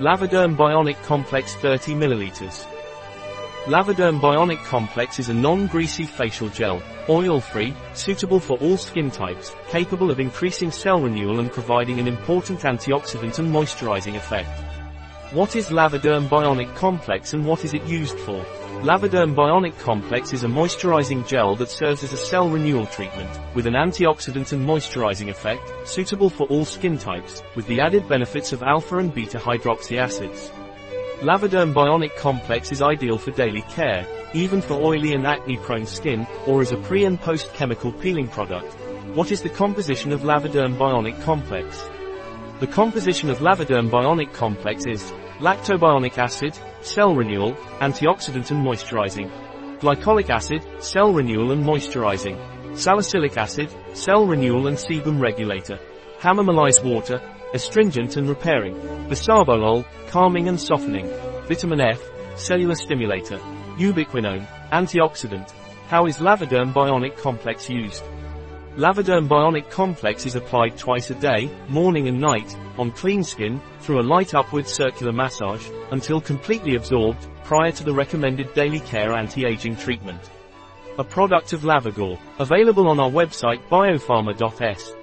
Laviderm Bionic Complex 30 ml. Laviderm Bionic Complex is a non-greasy facial gel, oil-free, suitable for all skin types, capable of increasing cell renewal and providing an important antioxidant and moisturizing effect. What is Laviderm Bionic Complex and what is it used for? Laviderm Bionic Complex is a moisturizing gel that serves as a cell renewal treatment, with an antioxidant and moisturizing effect, suitable for all skin types, with the added benefits of alpha and beta hydroxy acids. Laviderm Bionic Complex is ideal for daily care, even for oily and acne-prone skin, or as a pre- and post-chemical peeling product. What is the composition of Laviderm Bionic Complex? The composition of Laviderm Bionic Complex is lactobionic acid, cell renewal, antioxidant and moisturizing, glycolic acid, cell renewal and moisturizing, salicylic acid, cell renewal and sebum regulator, hamamelis water, astringent and repairing, bisabolol, calming and softening, vitamin F, cellular stimulator, ubiquinone, antioxidant. How is Laviderm Bionic Complex used? Laviderm Bionic Complex is applied twice a day, morning and night, on clean skin, through a light upward circular massage, until completely absorbed, prior to the recommended daily care anti-aging treatment. A product of Lavigor, available on our website biopharma.s.